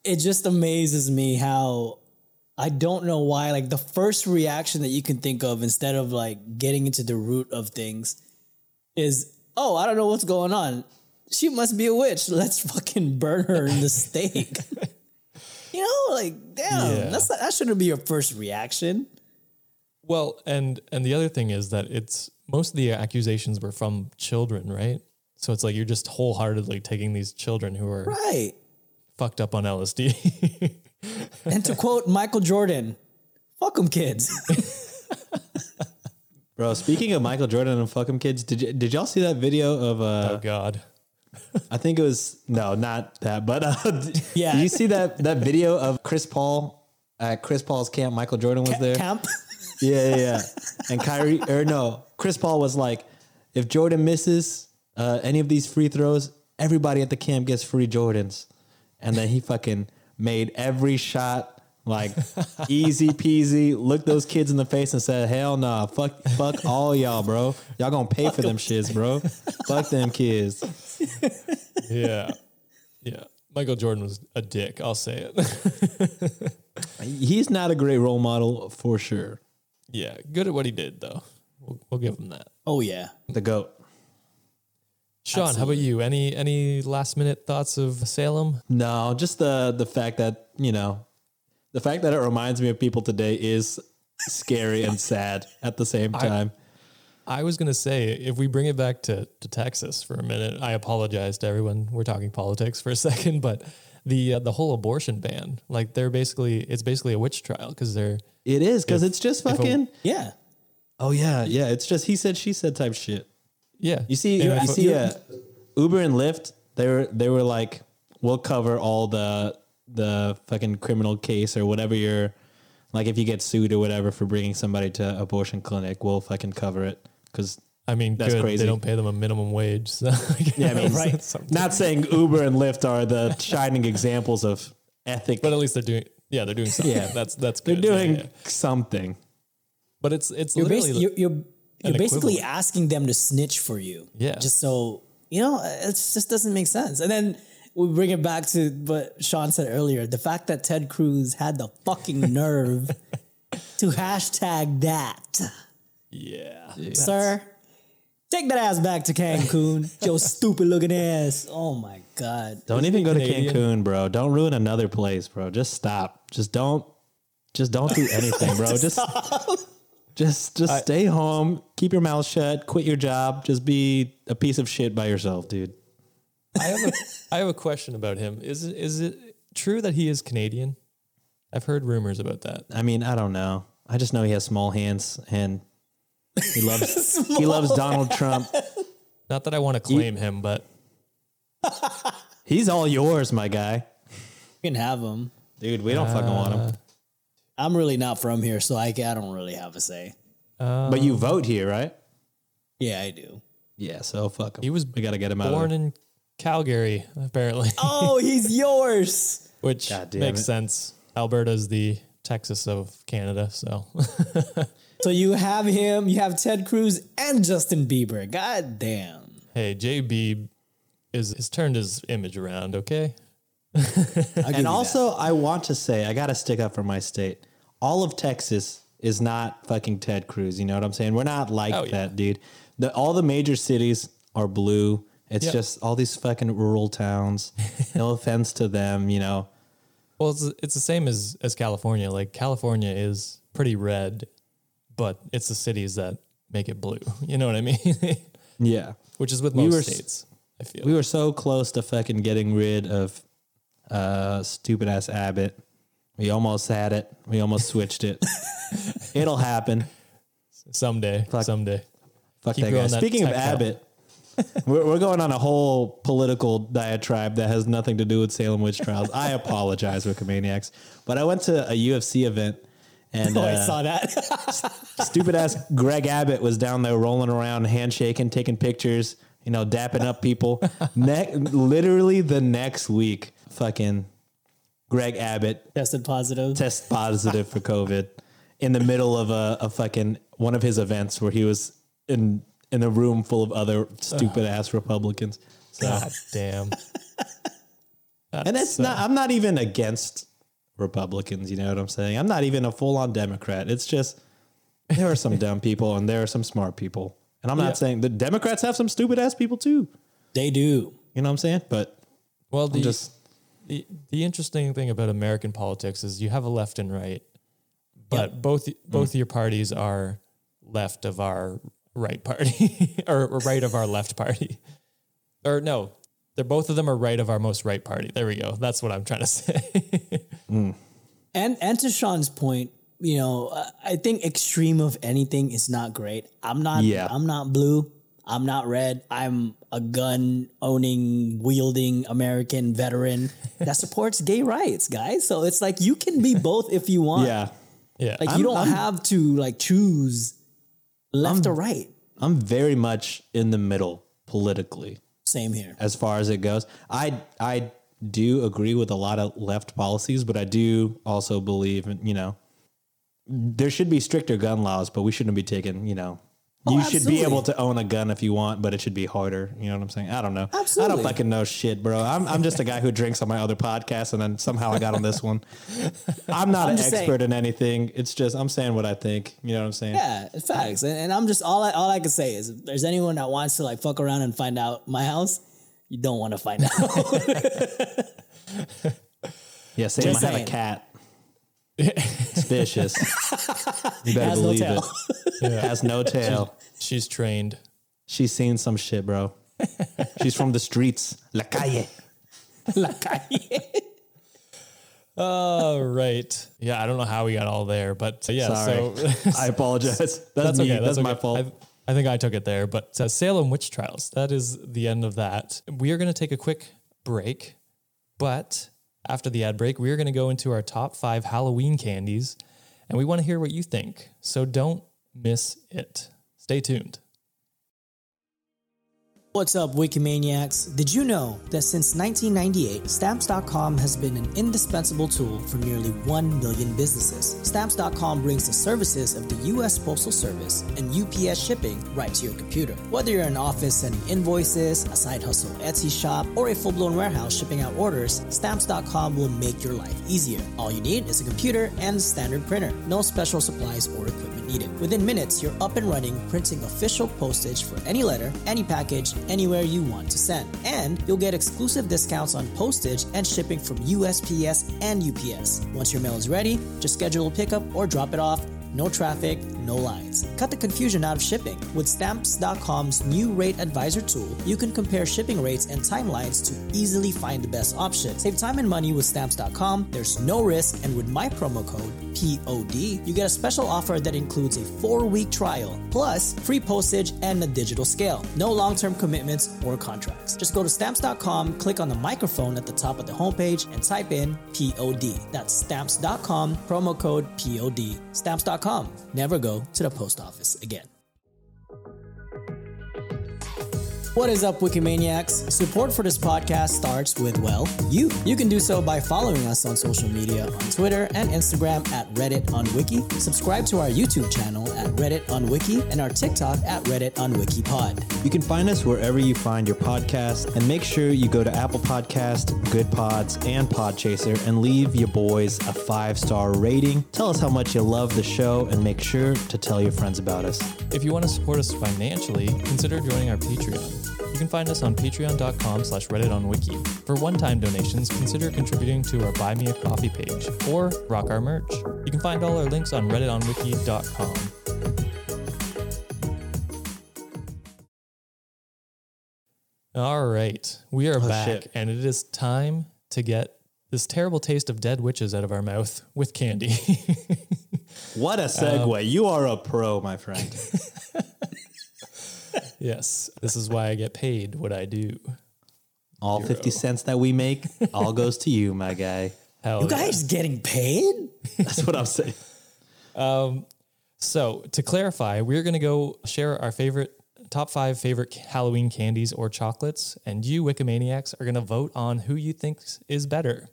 it just amazes me how I don't know why. Like the first reaction that you can think of instead of like getting into the root of things is, oh, I don't know what's going on. She must be a witch. Let's fucking burn her in the stake. you know, like damn, Yeah. that's not, that shouldn't be your first reaction. Well, and and the other thing is that it's most of the accusations were from children, right? So it's like you're just wholeheartedly taking these children who are Right. fucked up on LSD. And to quote Michael Jordan, fuck them kids. Bro, speaking of Michael Jordan and fuck 'em kids, did y- did y'all see that video of uh oh God. I think it was no, not that, but uh, Yeah. You see that that video of Chris Paul at Chris Paul's camp? Michael Jordan was there. Camp. Yeah, yeah, yeah. And Kyrie or no, Chris Paul was like, if Jordan misses uh, any of these free throws, everybody at the camp gets free Jordans. And then he fucking made every shot like easy peasy. Looked those kids in the face and said, "Hell nah, fuck, fuck all y'all, bro. Y'all gonna pay for them shits, bro. Fuck them kids." Yeah. Yeah. Michael Jordan was a dick, I'll say it. He's not a great role model for sure. yeah. Good at what he did though. We'll, we'll give him that. Oh yeah. The goat. Sean, how about you? Any any last minute thoughts of Salem? No, just the the fact that you know, the fact that it reminds me of people today is scary and sad at the same time. I was gonna say if we bring it back to, to Texas for a minute, I apologize to everyone. We're talking politics for a second, but the uh, the whole abortion ban, like they're basically it's basically a witch trial because they're it is because it's just if a- fucking. Yeah. oh yeah, yeah. It's just he said she said type shit. yeah. You see, And you if- see, uh, Uber and Lyft. They were they were like, we'll cover all the the fucking criminal case or whatever you're like. If you get sued or whatever for bringing somebody to abortion clinic, we'll fucking cover it because I mean, That's good. crazy. They don't pay them a minimum wage. So Yeah, I mean, right. not saying Uber and Lyft are the shining examples of ethic. but at least they're doing. Yeah, they're doing something. Yeah. that's that's good. they're doing Yeah, yeah. something. But it's it's You're, literally basi- you're, you're, you're basically equivalent. asking them to snitch for you. Yeah. Just so, you know, it just doesn't make sense. And then we bring it back to what Sean said earlier the fact that Ted Cruz had the fucking nerve to hashtag that. Yeah. Sir, take that ass back to Cancun. Your stupid looking ass. Oh my God. Don't even go to Cancun, bro. Don't ruin another place, bro. Just stop. Just don't. Just don't do anything, bro. Just, just, just stay home. Keep your mouth shut. Quit your job. Just be a piece of shit by yourself, dude. I have a I have a question about him. Is it is it true that he is Canadian? I've heard rumors about that. I mean, I don't know. I just know he has small hands and he loves he loves Donald Trump. Not that I want to claim him, but He's all yours, my guy. You can have him, Dude, we don't fucking want him. Uh, I'm really not from here, so I, I don't really have a say. Um, but you vote here, right? Yeah, I do. Yeah, so fuck him. he was we got to get him out. born of in Calgary, apparently, Oh, he's yours. which God damn makes it. sense. Alberta's the Texas of Canada, so So you have him, you have Ted Cruz and Justin Bieber. God damn. hey, JB is has turned his image around. Okay, And also, I want to say, I got to stick up for my state. All of Texas is not fucking Ted Cruz. You know what I'm saying? We're not like Oh, yeah. that, dude. The, all the major cities are blue. It's Yep. just all these fucking rural towns. no offense to them, you know. well, it's it's the same as as California. Like California is pretty red, but it's the cities that make it blue. You know what I mean? Yeah. which is with We most were states. I feel We were so close to fucking getting rid of uh, stupid ass Abbott. We almost had it. We almost switched it. It'll happen. someday, someday. Fuck Keep that guy. that Speaking of. Abbott, we're, we're going on a whole political diatribe that has nothing to do with Salem witch trials. I apologize, Wikimaniacs, but I went to a UFC event and Oh, I uh, saw that. stupid ass Greg Abbott was down there rolling around, handshaking, taking pictures, you know, dapping up people. ne- literally the next week, fucking Greg Abbott Tested positive. test positive for COVID in the middle of a, a fucking one of his events where he was in in a room full of other stupid ass Republicans. So God damn. and it's not. I'm not even against Republicans. You know what I'm saying? I'm not even a full on Democrat. It's just there are some dumb people and there are some smart people. And I'm not Yeah. saying the Democrats have some stupid ass people too. They do. You know what I'm saying? But Well, the, I'm just the the interesting thing about American politics is you have a left and right, but both both mm. your parties are left of our right party or right of our left party, or no, they're both of them are right of our most right party. There we go. That's what I'm trying to say. And and to Sean's point, you know, uh, I think extreme of anything is not great. I'm not. Yeah. I'm not blue. I'm not red. I'm a gun owning, wielding American veteran that supports gay rights, guys. So it's like you can be both if you want. yeah. yeah, Like I'm- you don't I'm- have to like choose left or right. I'm very much in the middle politically Same here. as far as it goes. I I do agree with a lot of left policies, but I do also believe in, you know, there should be stricter gun laws, but we shouldn't be taking, you know, Oh, you should be able to own a gun if you want, but it should be harder. You know what I'm saying? I don't know. Absolutely. I don't fucking know shit, bro. I'm, I'm just a guy who drinks on my other podcast, and then somehow I got on this one. I'm not I'm an just saying. expert in anything. It's just I'm saying what I think. You know what I'm saying? Yeah, facts. And, and I'm just all I all I can say is if there's anyone that wants to like fuck around and find out my house, you don't want to find out. Yeah, say Just I have a cat. It's vicious. You better Has believe tail. it. Has no tail. She's trained. She's seen some shit, bro. She's from the streets. La calle. La calle. All right. Yeah, I don't know how we got all there, but uh, yeah. Sorry. So I apologize. That's, that's okay. That's, my okay. fault. I, I think I took it there, but uh, Salem witch trials. That is the end of that. We are going to take a quick break, but after the ad break, we are going to go into our top five Halloween candies, and we want to hear what you think. So don't miss it. Stay tuned. What's up, Wikimaniacs? Did you know that since 1998, Stamps.com has been an indispensable tool for nearly 1 million businesses? Stamps.com brings the services of the U.S. Postal Service and UPS shipping right to your computer. Whether you're an office sending invoices, a side hustle Etsy shop, or a full blown warehouse shipping out orders, Stamps.com will make your life easier. All you need is a computer and a standard printer. No special supplies or equipment needed. Within minutes, you're up and running, printing official postage for any letter, any package, anywhere you want to send. And you'll get exclusive discounts on postage and shipping from USPS and UPS. Once your mail is ready, just schedule a pickup or drop it off. No traffic, no lines. Cut the confusion out of shipping. With Stamps.com's new rate advisor tool, you can compare shipping rates and timelines to easily find the best option. Save time and money with Stamps.com. There's no risk, and with my promo code POD, you get a special offer that includes a four week trial, plus free postage and a digital scale. No long term commitments or contracts. Just go to Stamps.com, click on the microphone at the top of the homepage, and type in POD. That's Stamps.com, promo code POD. Stamps.com. Never go to the post office again. What is up, Wikimaniacs? Support for this podcast starts with, well, you. You can do so by following us on social media on Twitter and Instagram at Reddit on Wiki. Subscribe to our YouTube channel at Reddit on Wiki and our TikTok at Reddit on WikiPod. You can find us wherever you find your podcast, and make sure you go to Apple Podcast, Good Pods, and Podchaser, and leave your boys a five star rating. Tell us how much you love the show, and make sure to tell your friends about us. If you want to support us financially, consider joining our Patreon. You can find us on patreon.com slash reddit on wiki. For one-time donations, consider contributing to our Buy Me a Coffee page or rock our merch. You can find all our links on redditonwiki.com. All right, we are oh, back, shit. and it is time to get this terrible taste of dead witches out of our mouth with candy. What a segue. Um, you are a pro, my friend. yes, this is why I get paid what I do. All 50 cents that we make, all goes to you, my guy. Hell You yeah. guys getting paid? That's what I'm saying. Um, so to clarify, we're going to go share our favorite top five favorite Halloween candies or chocolates, and you Wikimaniacs are going to vote on who you think is better,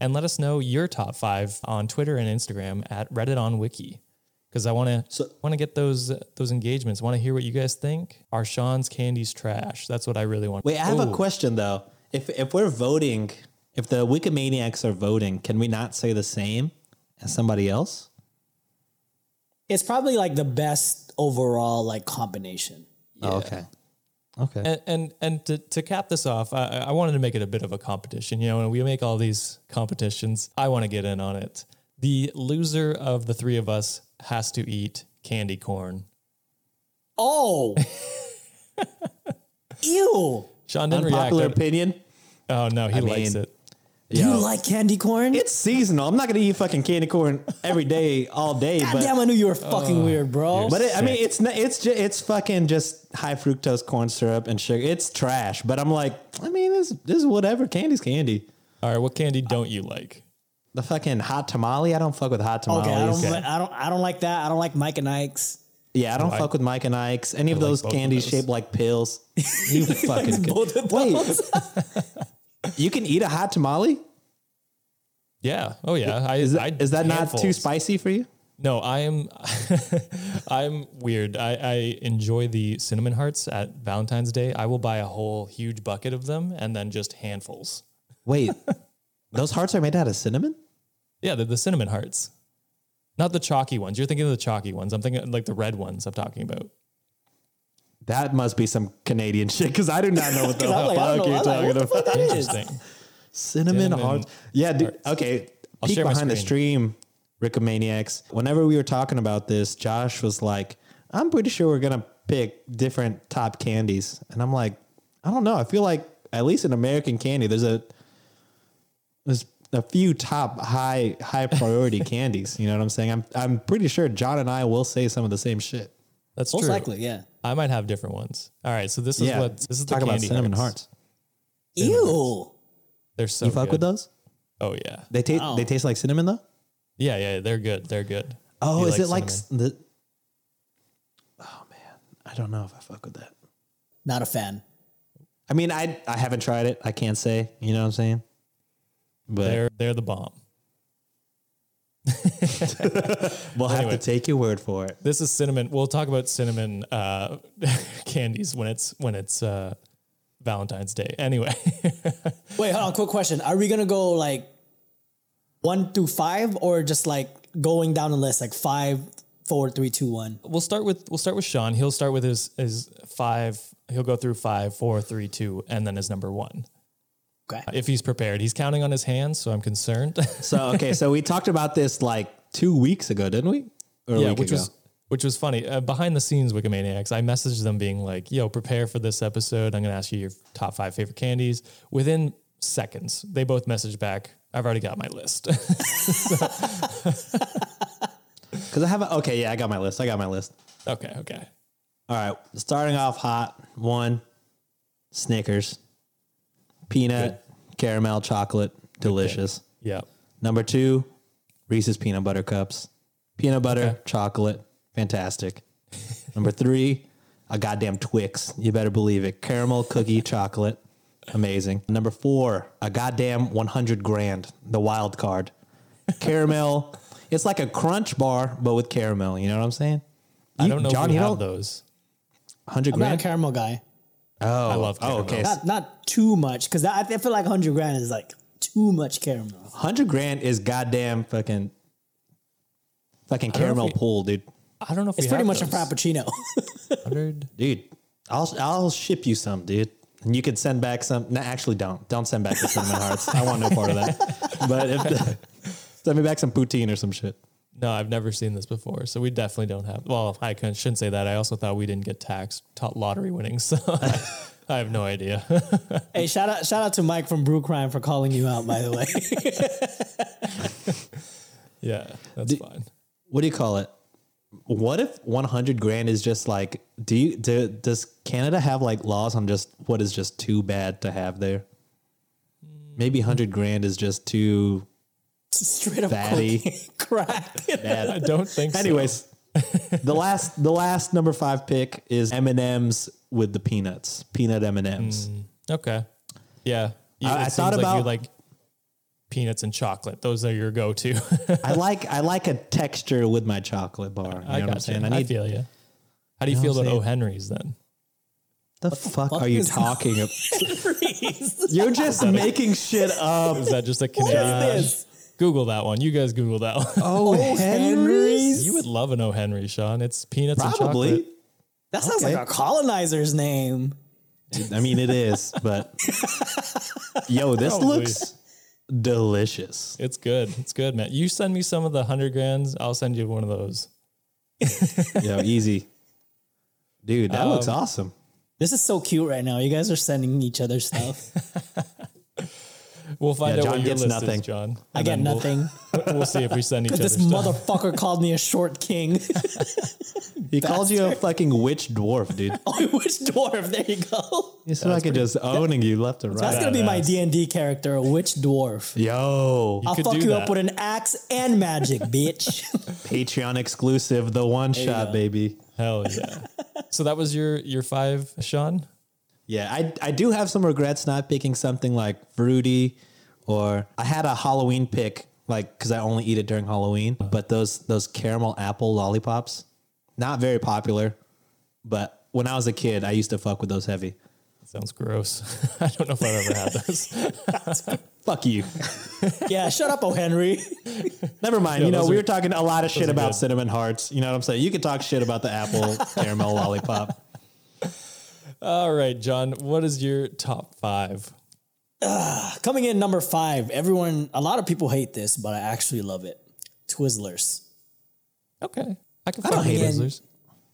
and let us know your top five on Twitter and Instagram at Reddit on Wiki, because I want to So- want to get those those engagements. Want to hear what you guys think? Are Sean's candies trash? That's what I really want. Wait, I have a question though. If if we're voting If the Wikimaniacs are voting, can we not say the same as somebody else? It's probably like the best overall like combination. Oh, okay. Okay. And and, and to, to cap this off, I, I wanted to make it a bit of a competition. You know, when we make all these competitions, I want to get in on it. The loser of the three of us has to eat candy corn. Oh. Ew. Sean didn't react. Opinion. Oh no, he I likes mean, it. You like candy corn? It's seasonal. I'm not gonna eat fucking candy corn every day, all day. God but damn, I knew you were fucking weird, bro. but it, I mean, it's not, it's just, it's fucking just high fructose corn syrup and sugar. It's trash. But I'm like, I mean, this this is whatever. Candy's candy. All right, what candy don't you like? The fucking hot tamale. I don't fuck with hot tamales. okay, I don't, li- I don't, I don't like that. I don't like Mike and Ike's. Yeah, I don't I- fuck with Mike and Ike's. Any of like those of candies those. shaped like pills. You fucking both of wait. you can eat a hot tamale. Yeah. Oh yeah. I, Is that, I, is that not too spicy for you? No, I am. I'm weird. I, I enjoy the cinnamon hearts at Valentine's Day. I will buy a whole huge bucket of them and then just handfuls. Wait, those hearts are made out of cinnamon. Yeah, the, the cinnamon hearts, not the chalky ones. You're thinking of the chalky ones. I'm thinking like the red ones. I'm talking about. That must be some Canadian shit because I do not know what the I'm like, fuck you're I'm like, talking what about. fuck that is? Interesting. Cinnamon, Cinnamon hearts. Yeah, dude, hearts. okay. I'll Peek share my behind the stream, Wikimaniacs. Whenever we were talking about this, Josh was like, I'm pretty sure we're going to pick different top candies. And I'm like, I don't know. I feel like at least in American candy, there's a there's a few top high high priority candies. You know what I'm saying? I'm I'm pretty sure John and I will say some of the same shit. That's Most true. likely, yeah. I might have different ones. All right. So this is yeah. what this is the talk about candy cinnamon hearts. Ew. They're so. You fuck good. with those? Oh yeah. They taste Wow. they oh. taste like cinnamon though. Yeah, yeah. They're good. They're good. Oh, You is it like cinnamon. s- the? Oh man, I don't know if I fuck with that. Not a fan. I mean, I I haven't tried it. I can't say. You know what I'm saying? But They're they're the bomb. we'll have to take your word for it. This is cinnamon. We'll talk about cinnamon uh, candies when it's when it's uh, Valentine's Day. Anyway, Wait, hold on. Quick question: Are we gonna go like one through five, or just like going down the list, like five, four, three, two, one? we'll start with we'll start with Sean. He'll start with his his five. He'll go through five, four, three, two, and then his number one. Okay. If he's prepared, he's counting on his hands, so I'm concerned. So okay, so we talked about this like two weeks ago, didn't we? Or yeah, which ago. was which was funny. Uh, behind the scenes, Wikimaniacs, I messaged them being like, "Yo, prepare for this episode. I'm going to ask you your top five favorite candies." Within seconds, they both messaged back. I've already got my list. because I have a, okay. Yeah, I got my list. I got my list. okay, okay. All right, starting off hot. One, Snickers, peanut, caramel, chocolate, delicious. Yeah. Number two, Reese's peanut butter cups. Peanut butter, Okay. chocolate, fantastic. Number three, a goddamn Twix. You better believe it. Caramel cookie chocolate, amazing. Number four, a goddamn 100 grand, the wild card. Caramel, it's like a crunch bar, but with caramel. You know what I'm saying? I don't know John, if we you have don't- those. 100 I'm not a grand? caramel guy. Oh, I love Oh, caramel. okay. Not not too much, because I, I feel like hundred grand is like too much caramel. 100 grand is goddamn fucking fucking don't know if caramel we- pool, dude. I don't know if It's pretty much those. a frappuccino. 100. Dude, I'll I'll ship you some, dude. And you can send back some. No, actually, don't. Don't send back the cinnamon hearts. I want no part of that. But if the, send me back some poutine or some shit. No, I've never seen this before, so we definitely don't have. Well, I couldn't, shouldn't say that. I also thought we didn't get taxed top lottery winnings, so I, I have no idea. hey, shout out shout out to Mike from Brew Crime for calling you out. By the way, yeah, that's fine. What do you call it? What if 100 grand is just like? Do you do? Does Canada have like laws on just what is just too bad to have there? Maybe 100 grand is just too straight up Fatty. cocaine crack. I don't think. so. Anyways, the last the last number five pick is M and M's with the peanuts, peanut M and M's. Hmm. okay, yeah. You, I- I thought like you about- like peanuts and chocolate. Those are your go-to. I like I like a texture with my chocolate bar. You know I what I'm got you. saying? I, I need feel you. How do you know feel what about O. Henry's then? The fuck, fuck are you talking about? You're just making shit up. Is that just a What Canadian? is this? Google that one. You guys Google that one. Oh, oh Henry's? you would love an O. Henry, Sean. It's peanuts and Probably. chocolate. That sounds Okay. like a colonizer's name. I mean, it is, but yo, this Probably. looks delicious. It's good. It's good, man. You send me some of the hundred grands, I'll send you one of those. Yo, easy. Dude, that looks um, awesome. This is so cute right now. You guys are sending each other stuff. We'll find Yeah, out John what your gets list nothing. is, John. I get then we'll- nothing. We'll, see if we send each other this stuff. motherfucker called me a short king. He called you a fucking witch dwarf, dude. oh, witch dwarf? There you go. He's fucking just owning you left and right. That's gonna be my D and D character, a witch dwarf. Yo, I'll could fuck you that. up with an axe and magic, bitch. Patreon exclusive, the one shot, baby. Hell yeah. so that was your your five, Sean? Yeah, I I do have some regrets not picking something like fruity, or I had a Halloween pick like because I only eat it during Halloween. But those those caramel apple lollipops, not very popular. But when I was a kid, I used to fuck with those heavy. Sounds gross. I don't know if I've ever had those. Fuck you. yeah, shut up, O. Henry. Never mind. Yeah, you know, those we are- were talking a lot of shit about good. cinnamon hearts. You know what I'm saying? You can talk shit about the apple caramel lollipop. All right, John, what is your top five? Ah, coming in number five. Everyone, a lot of people hate this, but I actually love it. Twizzlers. Okay. I can I don't hate it. Twizzlers.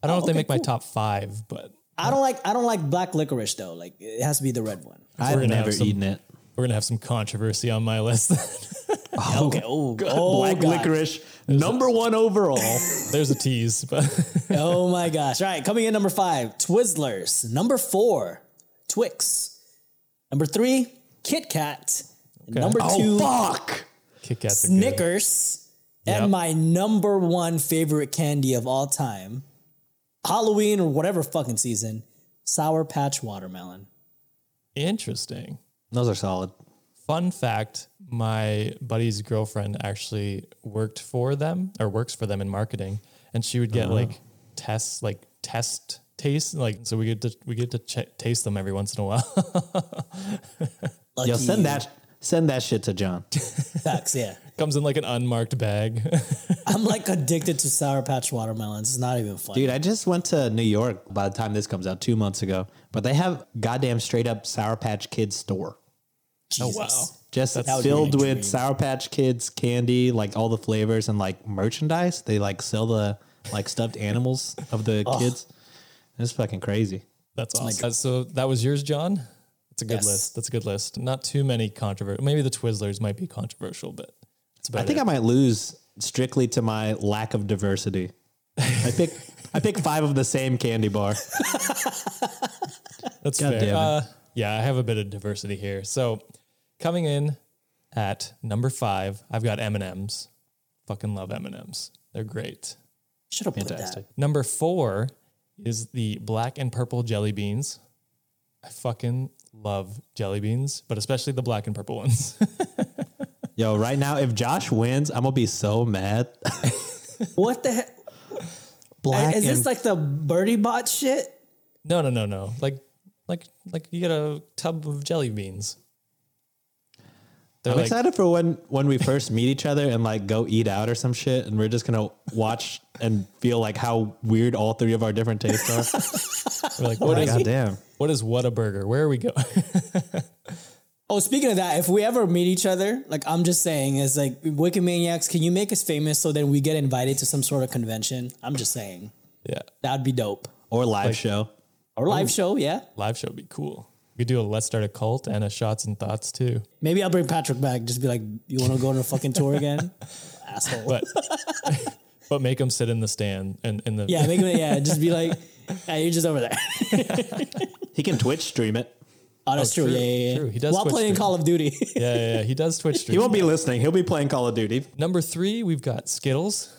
I don't know if they okay, make my top five, but I don't like. I don't like black licorice though. Like it has to be the red one. I've gonna never some- eaten it. we're gonna have some controversy on my list. Okay. Oh, oh, oh Black God. licorice, number one overall. There's a tease, but Oh my gosh. All right. Coming in number five, Twizzlers. Number four, Twix. Number three, Kit Kat. And Number oh, two, fuck. Kit Kats. Snickers. Yep. And my number one favorite candy of all time, Halloween or whatever fucking season, Sour Patch Watermelon. Interesting. Those are solid. Fun fact my buddy's girlfriend actually worked for them or works for them in marketing, and she would get uh-huh. like tests, like test taste, like so we get to we get to ch- taste them every once in a while. Lucky Yo, send that send that shit to John. Facts, yeah. Comes in like an unmarked bag. I'm like addicted to Sour Patch Watermelons. It's not even funny. Dude, I just went to New York by the time this comes out two months ago, but they have goddamn straight up Sour Patch Kids store. Jesus. oh wow. Just That filled with dream. Sour Patch Kids candy, like all the flavors and like merchandise. They like sell the like stuffed animals of the kids. It's fucking crazy. That's awesome. Uh, so that was yours, John. That's a good Yes. list. That's a good list. Not too many controversial. Maybe the Twizzlers might be controversial, but it's about I think it. I might lose strictly to my lack of diversity. I pick I pick five of the same candy bar. That's God fair. Uh, yeah, I have a bit of diversity here. So coming in at number five, I've got M and M's. Fucking love M and M's. They're great. Should have put Fantastic. that. Number four is the black and purple jelly beans. I fucking love jelly beans, but especially the black and purple ones. Yo, right now, if Josh wins, I'm gonna be so mad. What the heck? Black Is this and- like the Bertie Bott shit? no, no, no, no. Like, like, like you get a tub of jelly beans. They're I'm like, excited for when when we first meet each other and like go eat out or some shit, and we're just gonna watch and feel like how weird all three of our different tastes are. we're like, what oh, is God damn. what is what a burger? Where are we going? Oh, speaking of that, if we ever meet each other, like I'm just saying, is like Wikimaniacs, can you make us famous so then we get invited to some sort of convention? I'm just saying. yeah, That'd be dope. Or live show. Or live show, yeah. live show would be cool. We could do a let's start a cult and a shots and thoughts too. Maybe I'll bring Patrick back. Just be like, you want to go on a fucking tour again? Asshole. But but make him sit in the stand and in the Yeah, make him, yeah, just be like, hey, you're just over there. He can Twitch stream it. Oh, that's Oh, true. true, Yeah, yeah, yeah. true. He does While Twitch playing stream. Call of Duty. yeah, yeah, yeah. He does Twitch stream. He won't be listening. He'll be playing Call of Duty. Number three, we've got Skittles.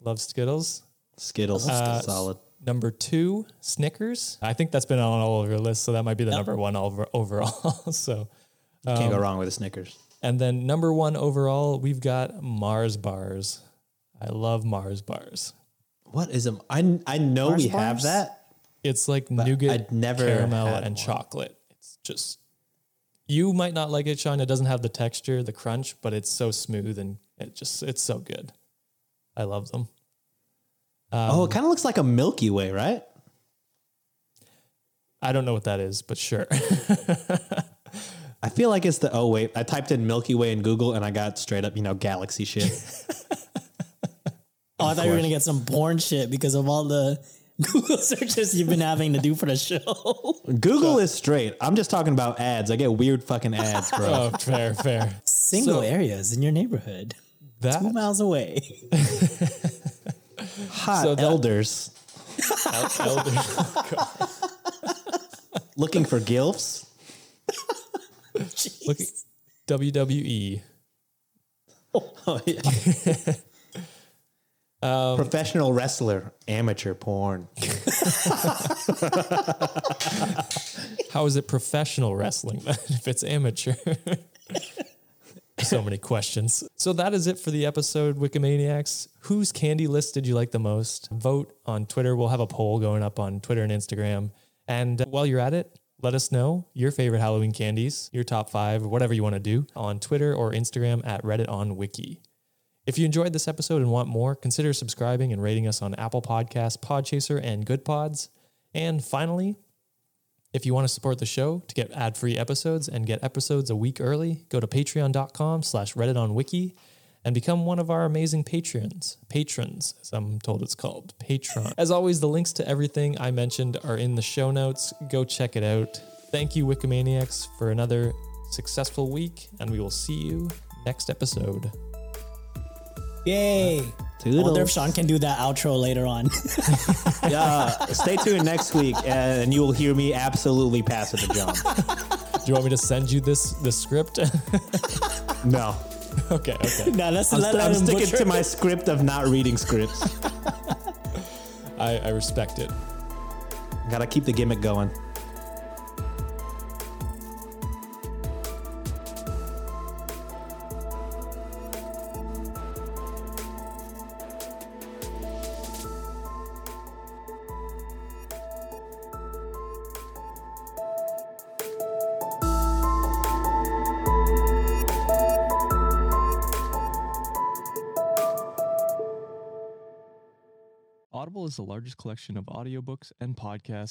Love Skittles. Skittles, Uh, solid. Number two, Snickers. I think that's been on all of your lists, so that might be the number one over, overall. so, Can't um, go wrong with the Snickers. and then number one overall, we've got Mars bars. I love Mars bars. What is them? I I know Mars we have that, It's like nougat, I'd never caramel, and one. chocolate. It's just you might not like it, Sean. It doesn't have the texture, the crunch, but it's so smooth and it just it's so good. I love them. Um, oh, it kind of looks like a Milky Way, right? I don't know what that is, but sure. I feel like it's the. Oh wait, I typed in Milky Way in Google and I got straight up, you know, galaxy shit. Oh, I thought you were gonna get some porn shit because of all the Google searches you've been having to do for the show. Google is straight. I'm just talking about ads. I get weird fucking ads, bro. oh, fair, fair. Single So- areas in your neighborhood, That two miles away. Hot so that- elders elder, looking for gilfs. look WWE. Oh, yeah. Um, professional wrestler, amateur porn. How is it professional wrestling then if it's amateur? so many questions. So that is it for the episode, Wikimaniacs. Whose candy list did you like the most? Vote on Twitter. We'll have a poll going up on Twitter and Instagram. And uh, while you're at it, let us know your favorite Halloween candies, your top five, whatever you want to do on Twitter or Instagram at Reddit on Wiki. If you enjoyed this episode and want more, consider subscribing and rating us on Apple Podcasts, Podchaser, and Good Pods. And finally, if you want to support the show to get ad-free episodes and get episodes a week early, go to patreon.com slash Reddit on Wiki and become one of our amazing patrons. Patrons, as I'm told it's called. Patron. As always, the links to everything I mentioned are in the show notes. Go check it out. Thank you, Wikimaniacs, for another successful week, and we will see you next episode. Yay! I wonder if Sean can do that outro later on. Yeah, stay tuned next week and you will hear me absolutely pass it to John. Do you want me to send you this the script? No. okay, okay. no, let's I'm, let st- I'm him sticking butcher to it. my script of not reading scripts. I, I respect it. Gotta keep the gimmick going. The largest collection of audiobooks and podcasts